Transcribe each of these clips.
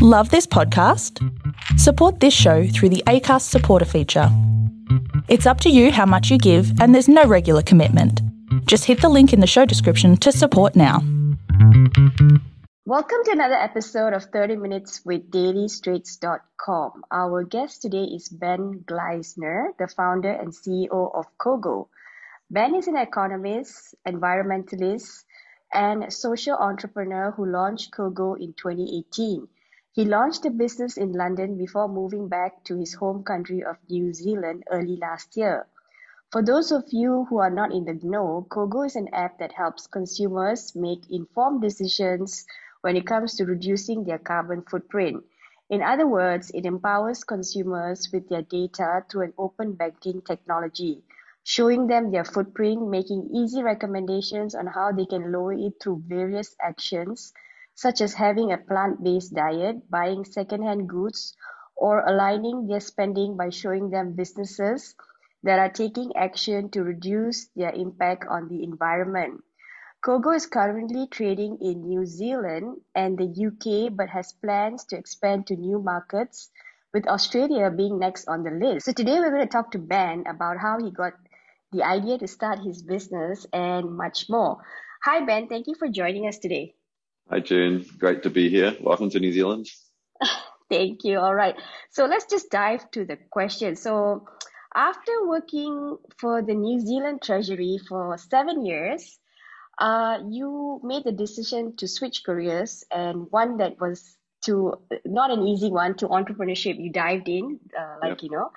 Love this podcast? Support this show through the ACAST supporter feature. It's up to you how much you give, and there's no regular commitment. Just hit the link in the show description to support now. Welcome to another episode of 30 Minutes with DailyStraits.com. Our guest today is Ben Gleisner, the founder and CEO of CoGo. Ben is an economist, environmentalist, and social entrepreneur who launched CoGo in 2018. He launched the business in London before moving back to his home country of New Zealand early last year. For those of you who are not in the know, CoGo is an app that helps consumers make informed decisions when it comes to reducing their carbon footprint. In other words, it empowers consumers with their data through an open banking technology, showing them their footprint, making easy recommendations on how they can lower it through various actions, such as having a plant-based diet, buying second-hand goods, or aligning their spending by showing them businesses that are taking action to reduce their impact on the environment. CoGo is currently trading in New Zealand and the UK but has plans to expand to new markets, with Australia being next on the list. So today we're going to talk to Ben about how he got the idea to start his business and much more. Hi Ben, thank you for joining us today. Hi June, great to be here. Welcome to New Zealand. Thank you. All right. So let's just dive to the question. So after working for the New Zealand Treasury for seven years, uh, you made the decision to switch careers and one that was to not an easy one to entrepreneurship. You dived in, uh, like Yep. you know.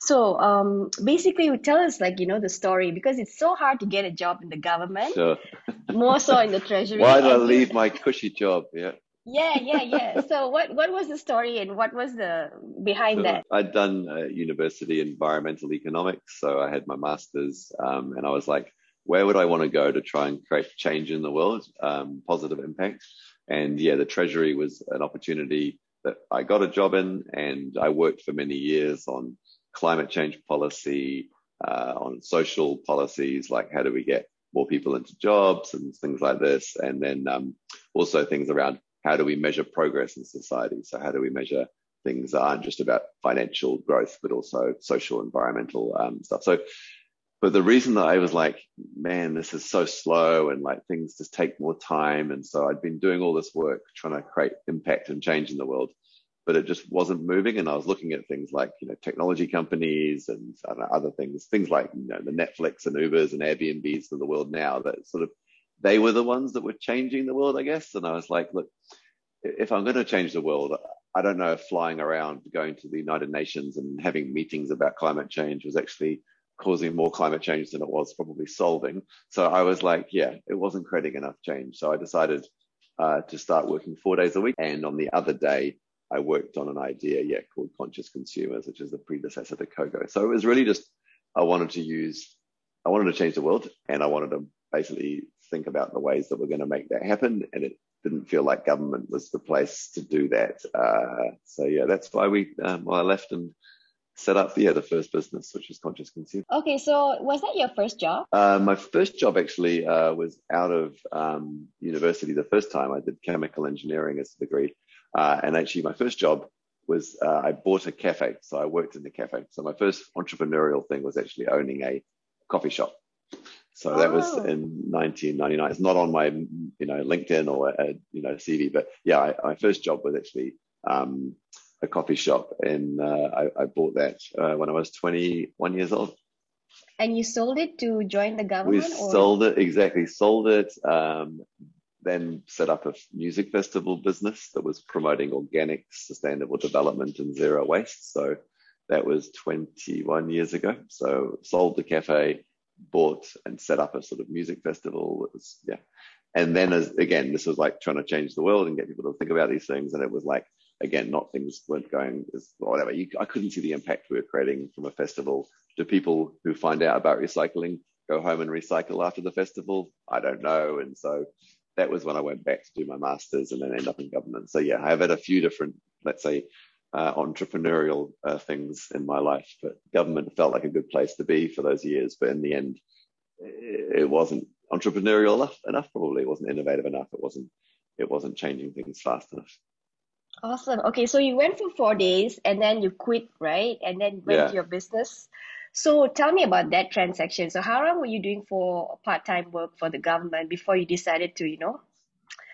So um, basically, you tell us like you know the story because it's so hard to get a job in the government, Sure. more so in the Treasury. Why did I leave my cushy job? Yeah. Yeah, yeah, yeah. So what what was the story and what was the behind So that? I'd done uh, university environmental economics, so I had my master's, um, and I was like, where would I want to go to try and create change in the world, um, positive impact? And yeah, the Treasury was an opportunity that I got a job in, and I worked for many years on climate change policy, uh, on social policies, like how do we get more people into jobs and things like this, and then um, also things around how do we measure progress in society? So how do we measure things that aren't just about financial growth, but also social, environmental um, stuff. So, but the reason that I was like, man, this is so slow and like things just take more time. And so I'd been doing all this work trying to create impact and change in the world, but it just wasn't moving. And I was looking at things like, you know, technology companies and know, other things, things like, you know, the Netflix and Ubers and Airbnbs of the world now that sort of, they were the ones that were changing the world, I guess. And I was like, look, if I'm going to change the world, I don't know if flying around, going to the United Nations and having meetings about climate change was actually causing more climate change than it was probably solving. So I was like, yeah, it wasn't creating enough change. So I decided uh, to start working four days a week. And on the other day, I worked on an idea, yeah, called Conscious Consumers, which is the predecessor to CoGo. So it was really just, I wanted to use, I wanted to change the world and I wanted to basically think about the ways that we're going to make that happen. And it didn't feel like government was the place to do that. Uh, so yeah, that's why we, um, well, I left and set up yeah, the first business, which is Conscious Consumer. Okay, so was that your first job? Uh, my first job actually uh, was out of um, university. The first time I did chemical engineering as a degree, uh, and actually my first job was uh, I bought a cafe, so I worked in the cafe. So my first entrepreneurial thing was actually owning a coffee shop. So that was Oh. in 1999. It's not on my you know LinkedIn or uh, you know CV, but yeah, I, my first job was actually um, a coffee shop, and uh, I, I bought that uh, when I was 21 years old. And you sold it to join the We government? or- sold it exactly, sold it. Um, then set up a music festival business that was promoting organic, sustainable development and zero waste. So that was 21 years ago. So sold the cafe, bought and set up a sort of music festival. It was yeah. And then as again, this was like trying to change the world and get people to think about these things. And it was like again, not things weren't going as whatever. You, I couldn't see the impact we were creating from a festival. Do people who find out about recycling go home and recycle after the festival? I don't know. And so that was when I went back to do my masters and then end up in government. So yeah, I've had a few different, let's say, uh, entrepreneurial uh, things in my life, but government felt like a good place to be for those years. But in the end, it it wasn't entrepreneurial enough. Enough probably it wasn't innovative enough. It wasn't. It wasn't changing things fast enough. Awesome. Okay, so you went for four days and then you quit, right? And then went Yeah. to your business. So tell me about that transaction. So how long were you doing for part-time work for the government before you decided to, you know,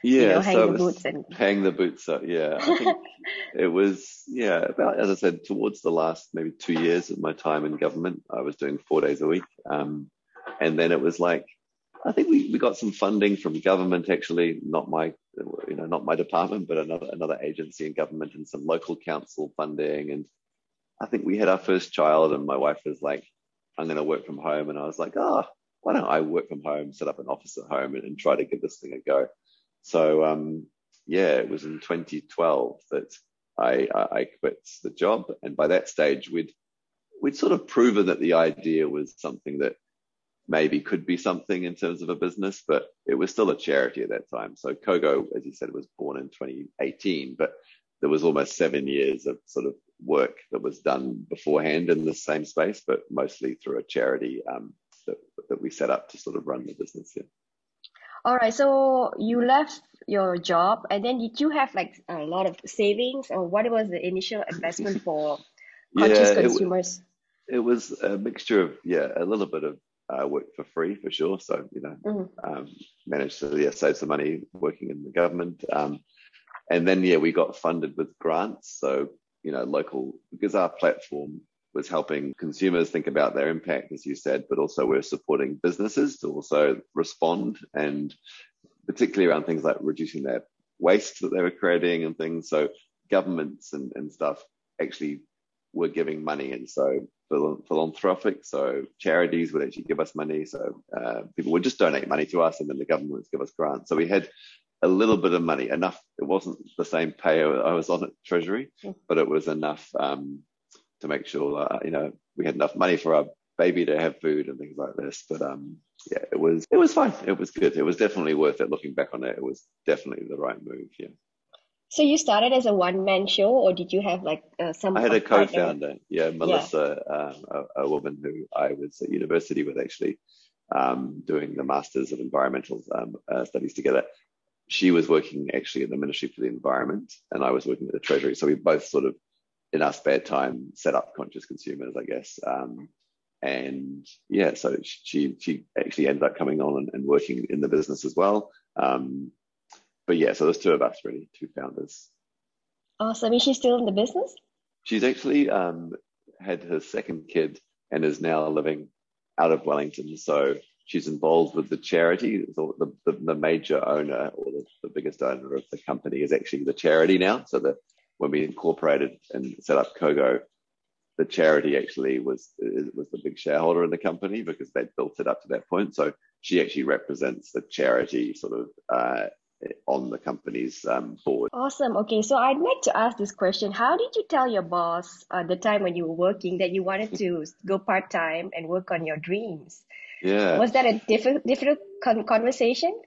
you know, hang so the boots and hang the boots up. Yeah, I think it was, yeah, about, as I said, towards the last maybe two years of my time in government, I was doing four days a week. Um, and then it was like, I think we, we got some funding from government, actually, not my, you know, not my department, but another, another agency in government and some local council funding. And I think we had our first child and my wife was like, I'm going to work from home. And I was like, oh, why don't I work from home, set up an office at home and, and try to give this thing a go. So, um, yeah, it was in 2012 that I, I, I quit the job. And by that stage, we'd, we'd sort of proven that the idea was something that maybe could be something in terms of a business, but it was still a charity at that time. So CoGo, as you said, was born in 2018, but there was almost seven years of sort of work that was done beforehand in the same space, but mostly through a charity um, that, that we set up to sort of run the business. Yeah. all right. So you left your job and then did you have like a lot of savings or what was the initial investment for conscious Yeah, it, consumers? it was a mixture of, yeah, a little bit of uh, work for free for sure. So, you know, Mhm. um, managed to yeah, save some money working in the government. Um, and then, yeah, we got funded with grants. So, you know, local, because our platform was helping consumers think about their impact, as you said, but also we're supporting businesses to also respond and particularly around things like reducing their waste that they were creating and things. So governments and, and stuff actually were giving money. And so philanthropic, so charities would actually give us money. So uh, people would just donate money to us and then the government would give us grants. So we had a little bit of money, enough. It wasn't the same pay I was on at Treasury, Mm. but it was enough um, to make sure, uh, you know, we had enough money for our baby to have food and things like this. But um, yeah, it was it was fine. It was good. It was definitely worth it. Looking back on it, it was definitely the right move. Yeah, So you started as a one-man show or did you have like uh, some I had a co-founder. Yeah, Melissa, um, a, a woman who I was at university with, actually um, doing the masters of environmental um, uh, studies together. She was working actually at the Ministry for the Environment, and I was working at the Treasury. So we both sort of, in our spare time, set up conscious consumers, I guess. Um, and yeah, so she she actually ended up coming on and, and working in the business as well. Um, but yeah, so there's two of us really, two founders. Awesome. Is she still in the business? She's actually um, had her second kid and is now living out of Wellington. So she's involved with the charity. The, the, the major owner or the, the biggest owner of the company is actually the charity now. So that when we incorporated and set up CoGo, the charity actually was was the big shareholder in the company because they'd built it up to that point. So she actually represents the charity sort of uh, on the company's um, board. Awesome. Okay, so I'd like to ask this question. How did you tell your boss at the time when you were working that you wanted to go part time and work on your dreams? Yeah. Was that a con- conversation?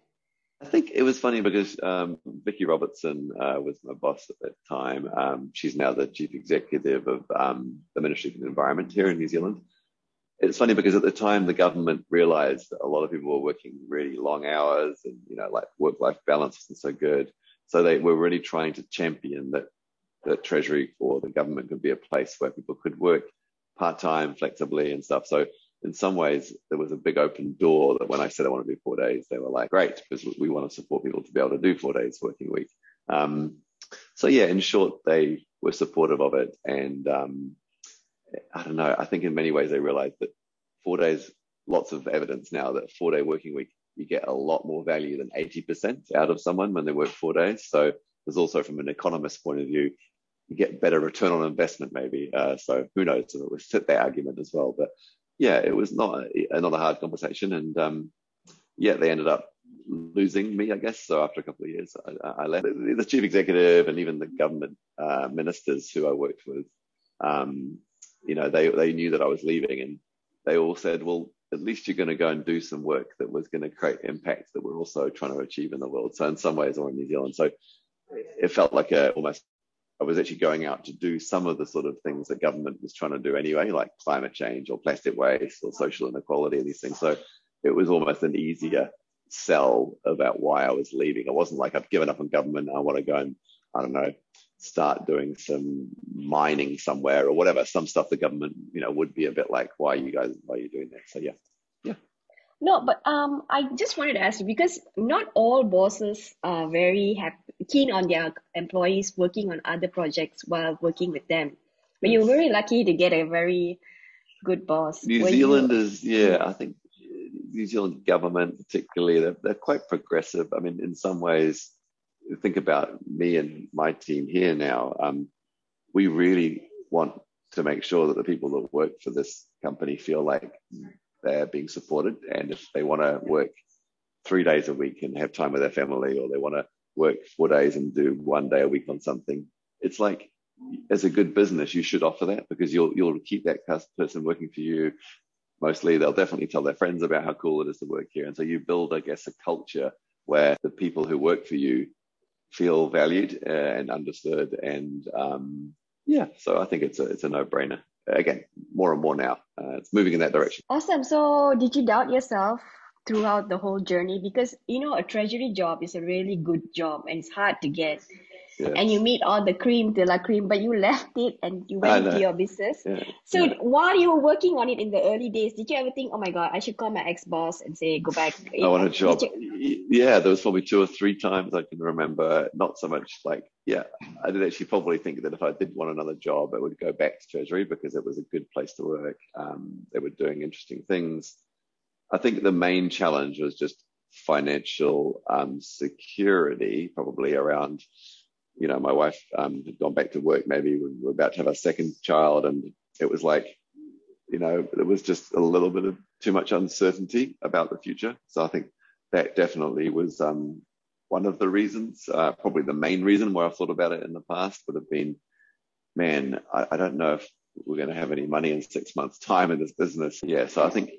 I think it was funny because um, Vicky Robertson uh, was my boss at that time. Um, she's now the chief executive of um, the Ministry of the Environment here in New Zealand. It's funny because at the time the government realised that a lot of people were working really long hours and you know like work-life balance wasn't so good. So they were really trying to champion that the Treasury or the government could be a place where people could work part-time, flexibly and stuff. So in some ways, there was a big open door that when I said I want to do four days, they were like, great, because we want to support people to be able to do four days working week. Um, so yeah, in short, they were supportive of it. And um, I don't know, I think in many ways they realized that four days, lots of evidence now that four day working week, you get a lot more value than 80% out of someone when they work four days. So there's also from an economist point of view, you get better return on investment maybe. Uh, so who knows? It was that argument as well. But yeah, it was not a, not a hard conversation, and um, yeah, they ended up losing me, I guess. So after a couple of years, I, I left. The chief executive and even the government uh, ministers who I worked with, um, you know, they they knew that I was leaving, and they all said, "Well, at least you're going to go and do some work that was going to create impact that we're also trying to achieve in the world." So in some ways, or in New Zealand, so it felt like a almost I was actually going out to do some of the sort of things that government was trying to do anyway, like climate change or plastic waste or social inequality and these things. So it was almost an easier sell about why I was leaving. It wasn't like I've given up on government. I want to go and, I don't know, start doing some mining somewhere or whatever, some stuff the government, you know, would be a bit like, why are you guys, why are you doing that? So yeah, yeah. No, but um, I just wanted to ask you because not all bosses are very happy, keen on their employees working on other projects while working with them. But you're very lucky to get a very good boss. New Were Zealand you- is, yeah, I think New Zealand government, particularly, they're, they're quite progressive. I mean, in some ways, think about me and my team here now. Um, we really want to make sure that the people that work for this company feel like they're being supported. And if they want to work three days a week and have time with their family, or they want to work four days and do one day a week on something, it's like as a good business, you should offer that because you'll you'll keep that person working for you. Mostly, they'll definitely tell their friends about how cool it is to work here, and so you build, I guess, a culture where the people who work for you feel valued uh, and understood, and um, yeah. So I think it's a it's a no brainer. Again, more and more now, uh, it's moving in that direction. Awesome. So, did you doubt yourself throughout the whole journey? Because you know, a treasury job is a really good job and it's hard to get. And you meet all the cream de la cream, but you left it and you went into your business. Yeah. So, Yeah. while you were working on it in the early days, did you ever think, oh my God, I should call my ex boss and say, go back? I want a job. you- Yeah, there was probably two or three times I can remember. Not so much like, yeah, I did actually probably think that if I did want another job, I would go back to Treasury because it was a good place to work. Um, they were doing interesting things. I think the main challenge was just financial um, security, probably around, you know, my wife um, had gone back to work. Maybe we were about to have our second child, and it was like, you know, there was just a little bit of too much uncertainty about the future. So I think that definitely was um, one of the reasons. Uh, probably the main reason why I've thought about it in the past would have been, man, I, I don't know if we're going to have any money in six months' time in this business. Yeah, so I think,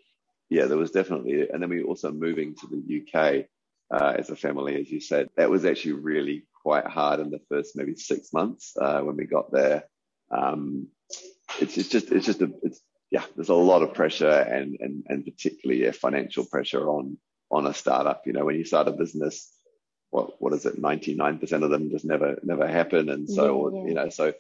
yeah, there was definitely, and then we were also moving to the UK uh, as a family, as you said. That was actually really quite hard in the first maybe six months uh, when we got there. Um, it's, it's just, it's just a, it's yeah, there's a lot of pressure and and and particularly yeah, financial pressure on on a startup. You know, when you start a business, what what is it? Ninety nine percent of them just never never happen, and so Yeah, yeah. you know, so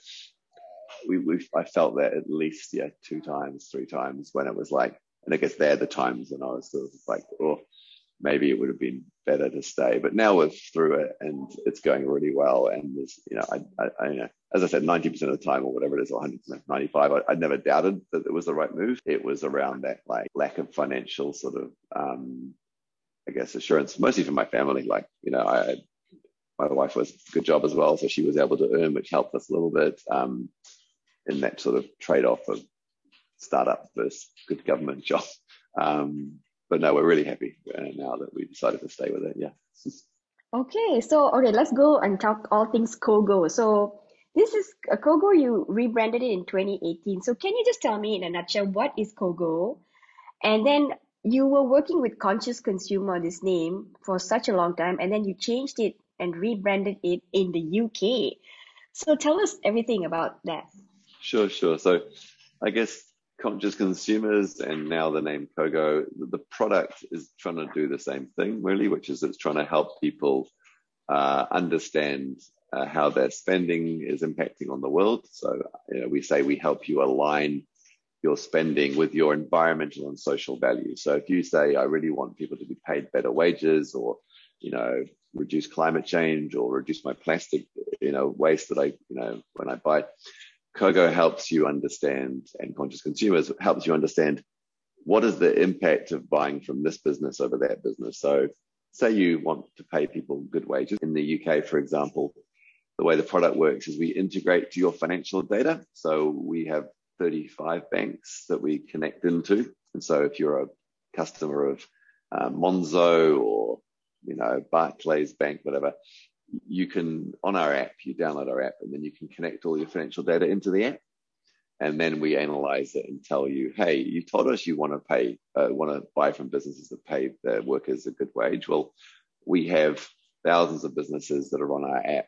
we we I felt that at least yeah two times, three times when it was like, and I guess they're the times when I was sort of like, oh, maybe it would have been better to stay. But now we're through it and it's going really well. And there's, you know, I, I, I you know, as I said, 90% of the time or whatever it is, or 100%, 95, I, I never doubted that it was the right move. It was around that like lack of financial sort of, um, I guess assurance, mostly for my family. Like, you know, I, my wife was a good job as well. So she was able to earn, which helped us a little bit, um, in that sort of trade off of startup versus good government job. Um, but no, we're really happy uh, now that we decided to stay with it. Yeah. Okay, so okay, let's go and talk all things CoGo. So this is uh, CoGo. You rebranded it in 2018. So can you just tell me in a nutshell what is CoGo? And then you were working with Conscious Consumer, this name, for such a long time, and then you changed it and rebranded it in the UK. So tell us everything about that. Sure, sure. So I guess conscious consumers and now the name CoGo, the product is trying to do the same thing really, which is it's trying to help people uh, understand uh, how their spending is impacting on the world. So you know, we say we help you align your spending with your environmental and social values. So if you say, I really want people to be paid better wages or, you know, reduce climate change or reduce my plastic, you know, waste that I, you know, when I buy, CoGo helps you understand and conscious consumers helps you understand what is the impact of buying from this business over that business. So say you want to pay people good wages in the UK, for example, the way the product works is we integrate to your financial data. So we have 35 banks that we connect into. And so if you're a customer of uh, Monzo or, you know, Barclays Bank, whatever, you can, on our app, you download our app and then you can connect all your financial data into the app. And then we analyze it and tell you, hey, you told us you want to pay, uh, want to buy from businesses that pay their workers a good wage. Well, we have thousands of businesses that are on our app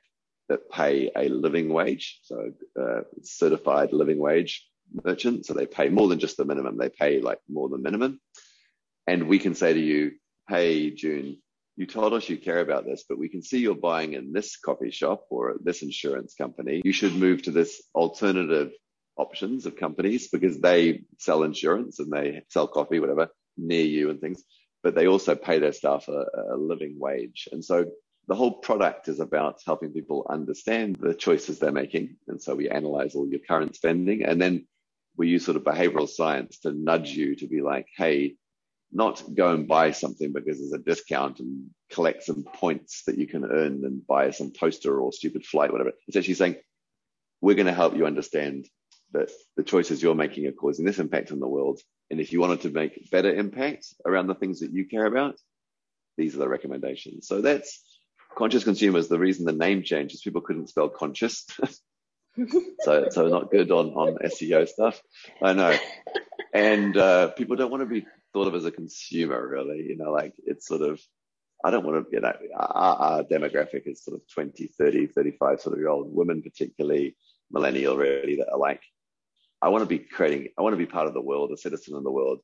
that pay a living wage, so uh, certified living wage merchant. So they pay more than just the minimum; they pay like more than minimum. And we can say to you, "Hey, June, you told us you care about this, but we can see you're buying in this coffee shop or this insurance company. You should move to this alternative options of companies because they sell insurance and they sell coffee, whatever, near you and things, but they also pay their staff a, a living wage. And so the whole product is about helping people understand the choices they're making. And so we analyze all your current spending and then we use sort of behavioral science to nudge you to be like, hey, not go and buy something because there's a discount and collect some points that you can earn and buy some toaster or stupid flight, whatever. It's actually saying, we're going to help you understand that the choices you're making are causing this impact on the world. And if you wanted to make better impact around the things that you care about, these are the recommendations. So that's conscious consumers. The reason the name changes, people couldn't spell conscious. so, so not good on, on SEO stuff. I know. And uh, people don't want to be thought of as a consumer, really. You know, like it's sort of, I don't want to, you know, our, our demographic is sort of 20, 30, 35 sort of year old women, particularly millennial, really, that are like, I want to be creating, I want to be part of the world, a citizen in the world.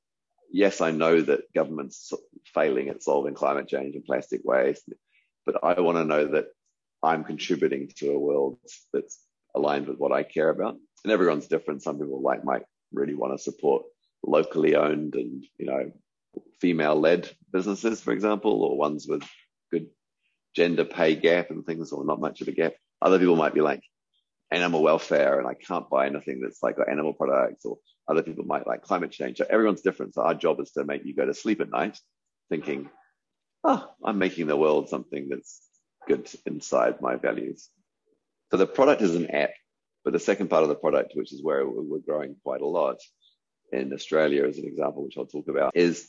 Yes, I know that government's failing at solving climate change and plastic waste, but I want to know that I'm contributing to a world that's aligned with what I care about. And everyone's different. Some people like might really want to support locally owned and you know female led businesses, for example, or ones with good gender pay gap and things, or not much of a gap. Other people might be like animal welfare, and I can't buy anything that's like animal products, or other people might like climate change. So everyone's different. So our job is to make you go to sleep at night thinking, oh, I'm making the world something that's good inside my values. So the product is an app, but the second part of the product, which is where we're growing quite a lot, in Australia as an example, which I'll talk about, is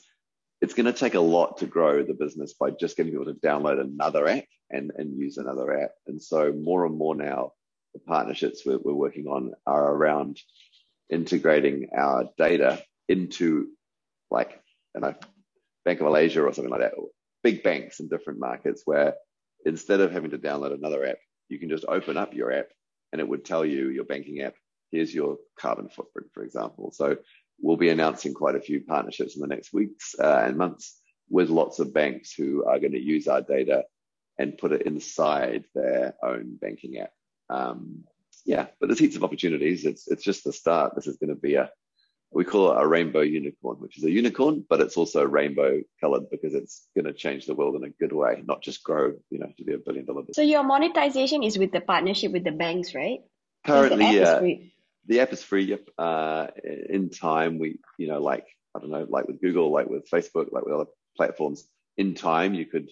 it's going to take a lot to grow the business by just getting people to download another app and, and use another app. And so more and more now, the partnerships we're, we're working on are around integrating our data into like, you know, Bank of Malaysia or something like that, big banks in different markets where instead of having to download another app, you can just open up your app and it would tell you your banking app, here's your carbon footprint, for example. So we'll be announcing quite a few partnerships in the next weeks uh, and months with lots of banks who are going to use our data and put it inside their own banking app. Um, yeah, but there's heaps of opportunities. It's it's just the start. This is going to be a we call it a rainbow unicorn, which is a unicorn, but it's also rainbow colored because it's going to change the world in a good way, not just grow, you know, to be a billion dollar business. So your monetization is with the partnership with the banks, right? Currently, yeah the app is free. Yep. Uh, in time, we, you know, like I don't know, like with Google, like with Facebook, like with other platforms. In time, you could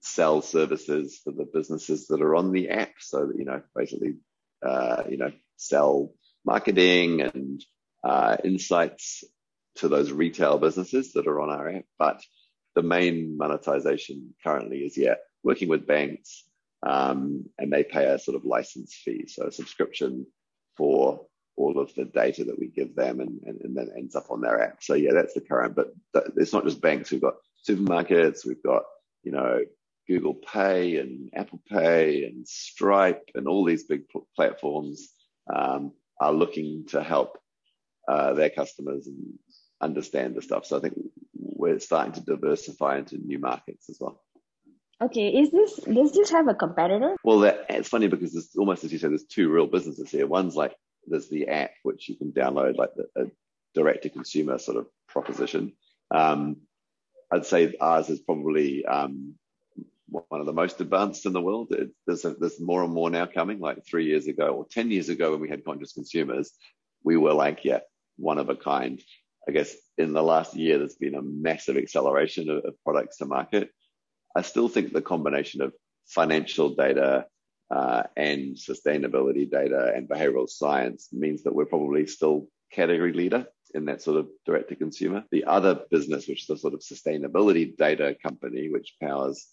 sell services for the businesses that are on the app, so that you know, basically, uh, you know, sell marketing and uh, insights to those retail businesses that are on our app. But the main monetization currently is yeah, working with banks, um, and they pay a sort of license fee, so a subscription for all of the data that we give them and, and, and then ends up on their app. So yeah, that's the current, but th- it's not just banks. We've got supermarkets, we've got, you know, Google Pay and Apple Pay and Stripe and all these big pl- platforms um, are looking to help uh, their customers and understand the stuff. So I think we're starting to diversify into new markets as well. Okay, is this does this have a competitor? Well, that, it's funny because it's almost as you said, there's two real businesses here. One's like there's the app which you can download, like the, a direct to consumer sort of proposition. Um, I'd say ours is probably um, one of the most advanced in the world. It, there's, a, there's more and more now coming. Like three years ago or 10 years ago, when we had conscious consumers, we were like, yeah, one of a kind. I guess in the last year, there's been a massive acceleration of, of products to market. I still think the combination of financial data, uh, and sustainability data and behavioral science means that we're probably still category leader in that sort of direct to consumer. The other business, which is the sort of sustainability data company, which powers,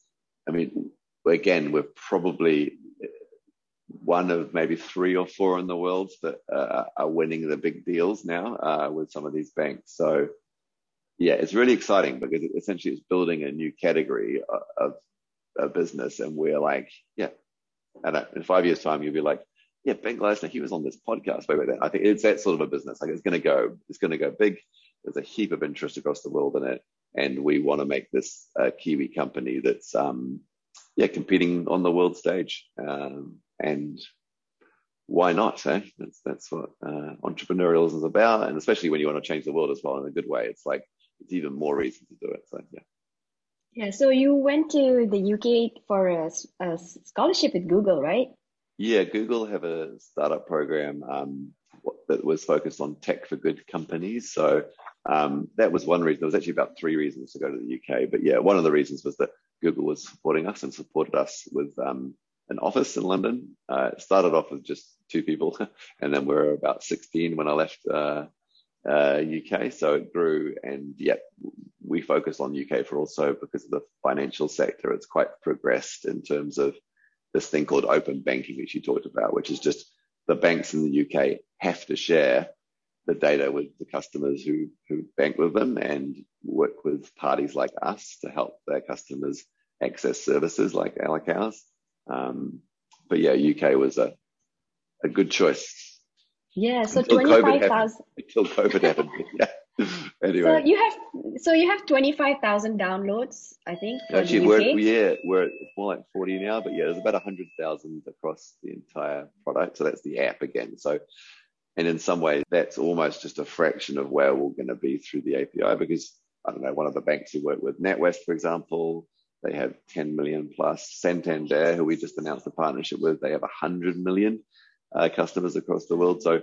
I mean, again, we're probably one of maybe three or four in the world that uh, are winning the big deals now uh, with some of these banks. So, yeah, it's really exciting because essentially it's building a new category of, of business, and we're like, yeah, and in five years' time, you'll be like, yeah, Ben Gleisner, he was on this podcast way back then. I think it's that sort of a business. Like it's going to go, it's going to go big. There's a heap of interest across the world in it. and we want to make this a Kiwi company that's um, yeah competing on the world stage. Um, and why not? Eh? That's that's what uh, entrepreneurialism is about, and especially when you want to change the world as well in a good way. It's like it's even more reason to do it. So yeah. Yeah. So you went to the UK for a, a scholarship with Google, right? Yeah, Google have a startup program um, that was focused on tech for good companies. So um, that was one reason. There was actually about three reasons to go to the UK, but yeah, one of the reasons was that Google was supporting us and supported us with um, an office in London. Uh, it started off with just two people, and then we are about 16 when I left uh, uh, UK. So it grew, and yet we focus on UK for also because of the financial sector. It's quite progressed in terms of this thing called open banking, which you talked about, which is just the banks in the UK have to share the data with the customers who who bank with them and work with parties like us to help their customers access services like, like ours. Um, but yeah, UK was a a good choice. Yeah, so five thousand until COVID happened. yeah. anyway. So you have so you have twenty five thousand downloads, I think. Actually, we're yeah we're it's more like forty now, but yeah, there's about hundred thousand across the entire product. So that's the app again. So and in some ways, that's almost just a fraction of where we're going to be through the API because I don't know, one of the banks we work with, NatWest, for example, they have 10 million plus. Santander, who we just announced a partnership with, they have 100 million uh, customers across the world. So,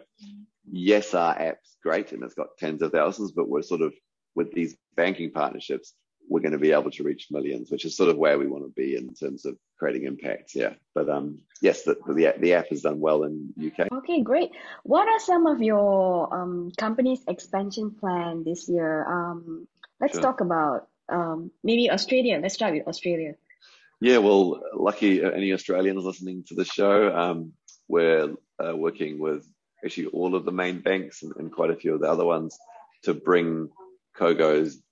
yes, our app's great and it's got tens of thousands, but we're sort of with these banking partnerships, we're going to be able to reach millions, which is sort of where we want to be in terms of creating impact. Yeah, but um, yes, the, the the app has done well in UK. Okay, great. What are some of your um company's expansion plan this year? Um, let's sure. talk about um maybe Australia. Let's start with Australia. Yeah, well, lucky any Australians listening to the show. Um, we're uh, working with actually all of the main banks and, and quite a few of the other ones to bring CoGo's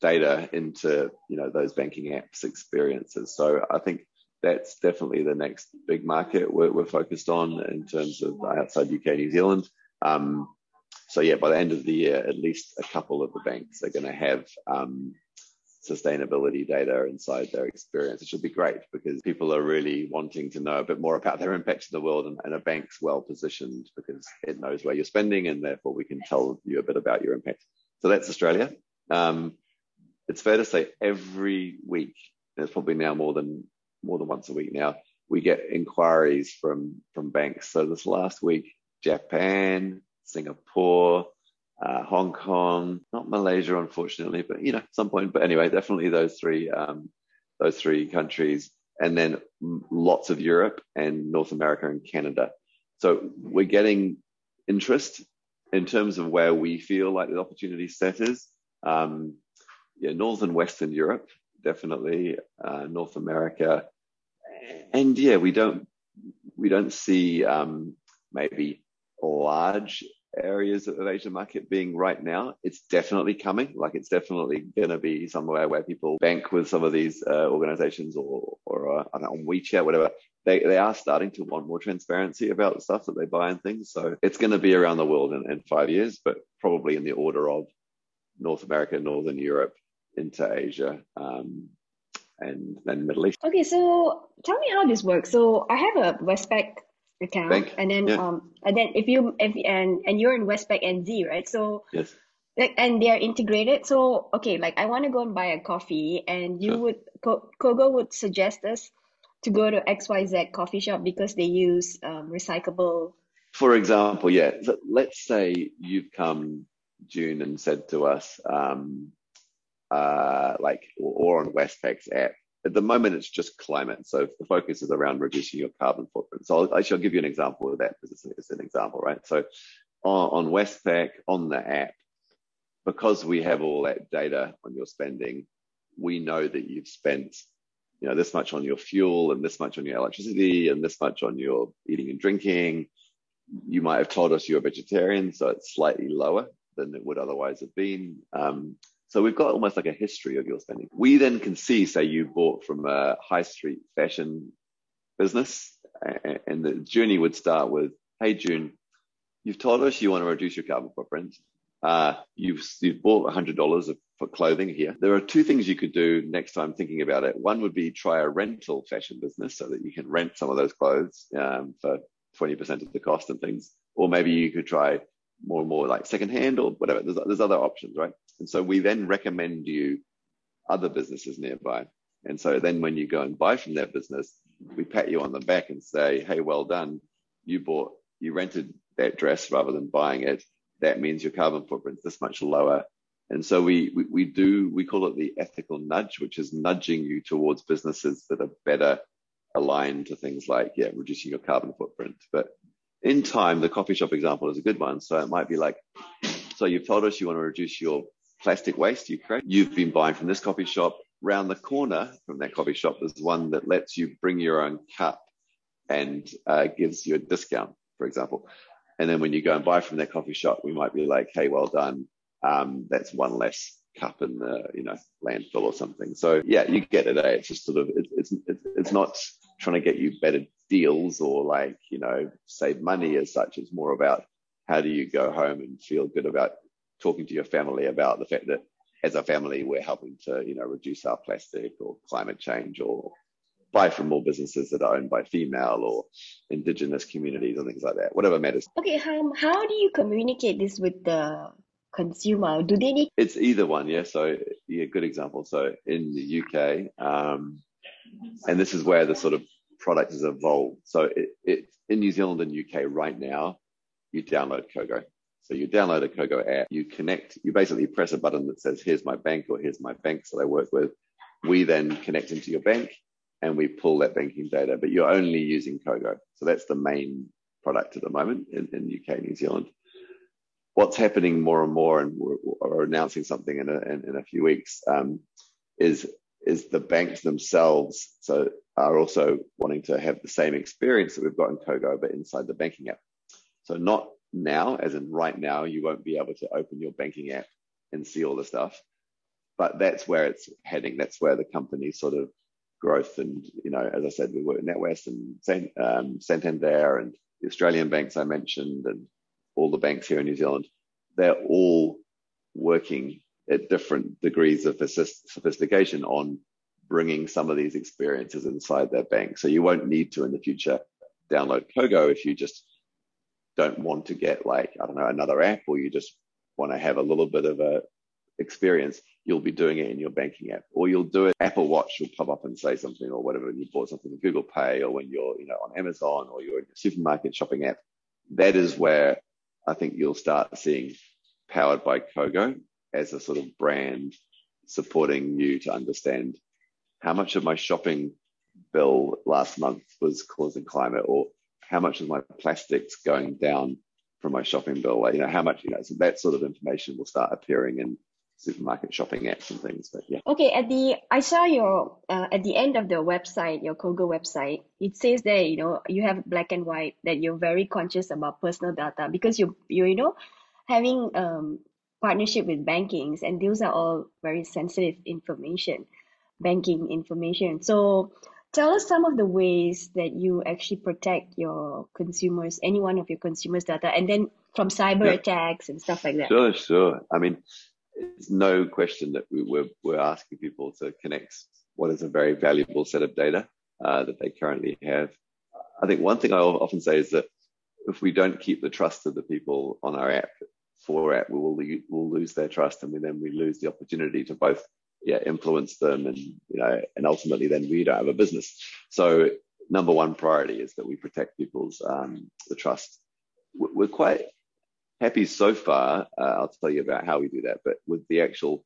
data into you know those banking apps experiences. So I think that's definitely the next big market we're, we're focused on in terms of outside UK, New Zealand. Um, so yeah, by the end of the year, at least a couple of the banks are going to have um, sustainability data inside their experience. It should be great because people are really wanting to know a bit more about their impact in the world, and, and a bank's well positioned because it knows where you're spending, and therefore we can tell you a bit about your impact. So that's Australia. Um, it's fair to say every week, and it's probably now more than more than once a week now, we get inquiries from from banks. So this last week, Japan, Singapore, uh, Hong Kong, not Malaysia, unfortunately, but you know, some point. But anyway, definitely those three um, those three countries, and then lots of Europe and North America and Canada. So we're getting interest in terms of where we feel like the opportunity set is. Um, yeah, Northern Western Europe, definitely, uh, North America, and yeah, we don't we don't see um, maybe large areas of Asian market being right now. It's definitely coming. Like it's definitely going to be somewhere where people bank with some of these uh, organizations or or uh, know, on WeChat, whatever. They they are starting to want more transparency about the stuff that they buy and things. So it's going to be around the world in, in five years, but probably in the order of North America, Northern Europe, into Asia um, and then Middle East. Okay, so tell me how this works. So I have a Westpac account, Bank. and then yeah. um, and then if you if and and you're in Westpac NZ, right? So yes. Like, and they are integrated. So okay, like I want to go and buy a coffee, and you sure. would CoGo would suggest us to go to XYZ coffee shop because they use um, recyclable. For example, yeah. So let's say you've come June and said to us, um, uh, like or, or on Westpac's app. At the moment, it's just climate. So the focus is around reducing your carbon footprint. So I'll, I shall give you an example of that because it's, it's an example, right? So on, on Westpac, on the app, because we have all that data on your spending, we know that you've spent you know this much on your fuel and this much on your electricity and this much on your eating and drinking you might have told us you're a vegetarian so it's slightly lower than it would otherwise have been um, so we've got almost like a history of your spending. We then can see, say, you bought from a high street fashion business, and the journey would start with, "Hey, June, you've told us you want to reduce your carbon footprint. Uh, you've you've bought hundred dollars for clothing here. There are two things you could do next time thinking about it. One would be try a rental fashion business so that you can rent some of those clothes um, for 20% of the cost and things. Or maybe you could try more and more like secondhand or whatever. There's, there's other options, right? And so we then recommend you other businesses nearby. And so then when you go and buy from that business, we pat you on the back and say, hey, well done. You bought, you rented that dress rather than buying it. That means your carbon footprint's this much lower. And so we, we, we do, we call it the ethical nudge, which is nudging you towards businesses that are better aligned to things like, yeah, reducing your carbon footprint. But in time, the coffee shop example is a good one. So it might be like, so you've told us you want to reduce your plastic waste you create. You've been buying from this coffee shop. Round the corner from that coffee shop, there's one that lets you bring your own cup and uh, gives you a discount, for example. And then when you go and buy from that coffee shop, we might be like, hey, well done. Um, that's one less cup in the you know landfill or something. So yeah, you get it. Eh? It's just sort of it, it's it's it's not trying to get you better deals or like you know save money as such. It's more about how do you go home and feel good about talking to your family about the fact that as a family we're helping to you know reduce our plastic or climate change or buy from more businesses that are owned by female or indigenous communities and things like that. Whatever matters. Okay um, how do you communicate this with the consumer? Do they need it's either one yeah. So yeah good example. So in the uk um, and this is where the sort of product has evolved so it, it in new zealand and uk right now you download CoGo so you download a CoGo app, you connect, you basically press a button that says, here's my bank or here's my banks that I work with. We then connect into your bank and we pull that banking data, but you're only using CoGo. So that's the main product at the moment in, in UK, New Zealand. What's happening more and more, and we're, we're announcing something in a, in, in a few weeks, um, is is the banks themselves so are also wanting to have the same experience that we've got in CoGo, but inside the banking app. So not now, as in right now, you won't be able to open your banking app and see all the stuff. But that's where it's heading. That's where the company's sort of growth and, you know, as I said, we work with NatWest and um, Santander and the Australian banks I mentioned and all the banks here in New Zealand. They're all working at different degrees of sophistication on bringing some of these experiences inside their bank. So you won't need to in the future download CoGo if you just don't want to get like, I don't know, another app or you just want to have a little bit of a experience, you'll be doing it in your banking app or you'll do it. Apple Watch will pop up and say something or whatever. When you bought something in Google Pay or when you're, you know, on Amazon or you're in your supermarket shopping app. That is where I think you'll start seeing powered by CoGo as a sort of brand supporting you to understand how much of my shopping bill last month was causing climate or how much of my plastics going down from my shopping bill? You know, how much, you know, so that sort of information will start appearing in supermarket shopping apps and things. But yeah. Okay, at the I saw your uh, at the end of the website, your CoGo website, it says there, you know, you have black and white that you're very conscious about personal data because you you you know having um partnership with bankings and those are all very sensitive information, banking information. So tell us some of the ways that you actually protect your consumers, any one of your consumers' data, and then from cyber yeah. attacks and stuff like that. Sure, sure. I mean, it's no question that we, we're, we're asking people to connect what is a very valuable set of data uh, that they currently have. I think one thing I often say is that if we don't keep the trust of the people on our app for app, we will we'll lose their trust, and then we lose the opportunity to both yeah, influence them and, you know, and ultimately then we don't have a business. So number one priority is that we protect people's, um, the trust. We're quite happy so far. Uh, I'll tell you about how we do that, but with the actual,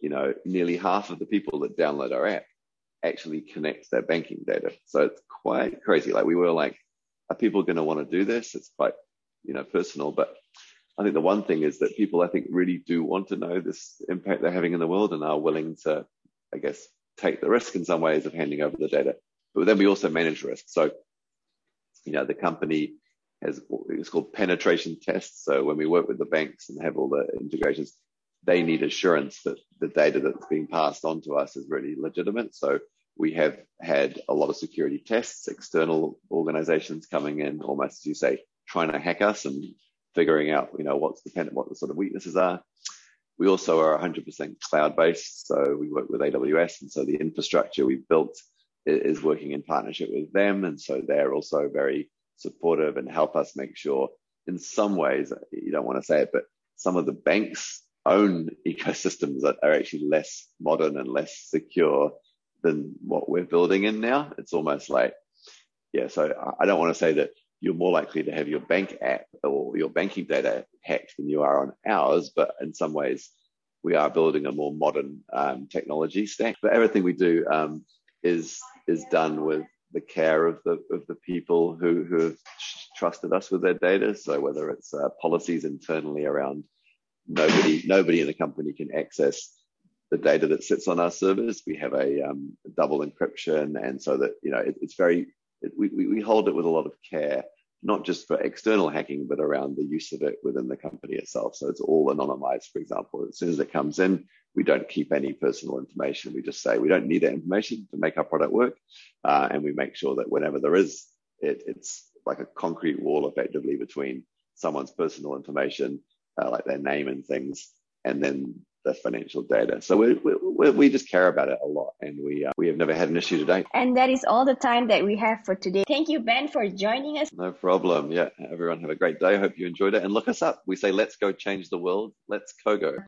you know, nearly half of the people that download our app actually connect their banking data. So it's quite crazy. Like we were like, are people going to want to do this? It's quite, you know, personal, but I think the one thing is that people, I think, really do want to know this impact they're having in the world and are willing to, I guess, take the risk in some ways of handing over the data. But then we also manage risk. So, you know, the company has it's called penetration tests. So when we work with the banks and have all the integrations, they need assurance that the data that's being passed on to us is really legitimate. So we have had a lot of security tests, external organizations coming in, almost as you say, trying to hack us and figuring out, you know, what's dependent, what the sort of weaknesses are. We also are 100% cloud based. So we work with AWS. And so the infrastructure we built is working in partnership with them. And so they're also very supportive and help us make sure in some ways, you don't want to say it, but some of the banks own ecosystems that are actually less modern and less secure than what we're building in now. It's almost like, yeah, so I don't want to say that you're more likely to have your bank app or your banking data hacked than you are on ours, but in some ways, we are building a more modern um, technology stack. But everything we do um, is is done with the care of the of the people who who have trusted us with their data. So whether it's uh, policies internally around nobody nobody in the company can access the data that sits on our servers. We have a um, double encryption, and so that you know it, it's very it, we we hold it with a lot of care, not just for external hacking, but around the use of it within the company itself. So it's all anonymized. For example, as soon as it comes in, we don't keep any personal information. We just say we don't need that information to make our product work, uh, and we make sure that whenever there is, it, it's like a concrete wall effectively between someone's personal information, uh, like their name and things, and then the financial data. So we, we, we just care about it a lot, and we uh, we have never had an issue to date. And that is all the time that we have for today. Thank you, Ben, for joining us. No problem. Yeah, everyone have a great day. I hope you enjoyed it, and look us up. We say, let's go change the world. Let's CoGo.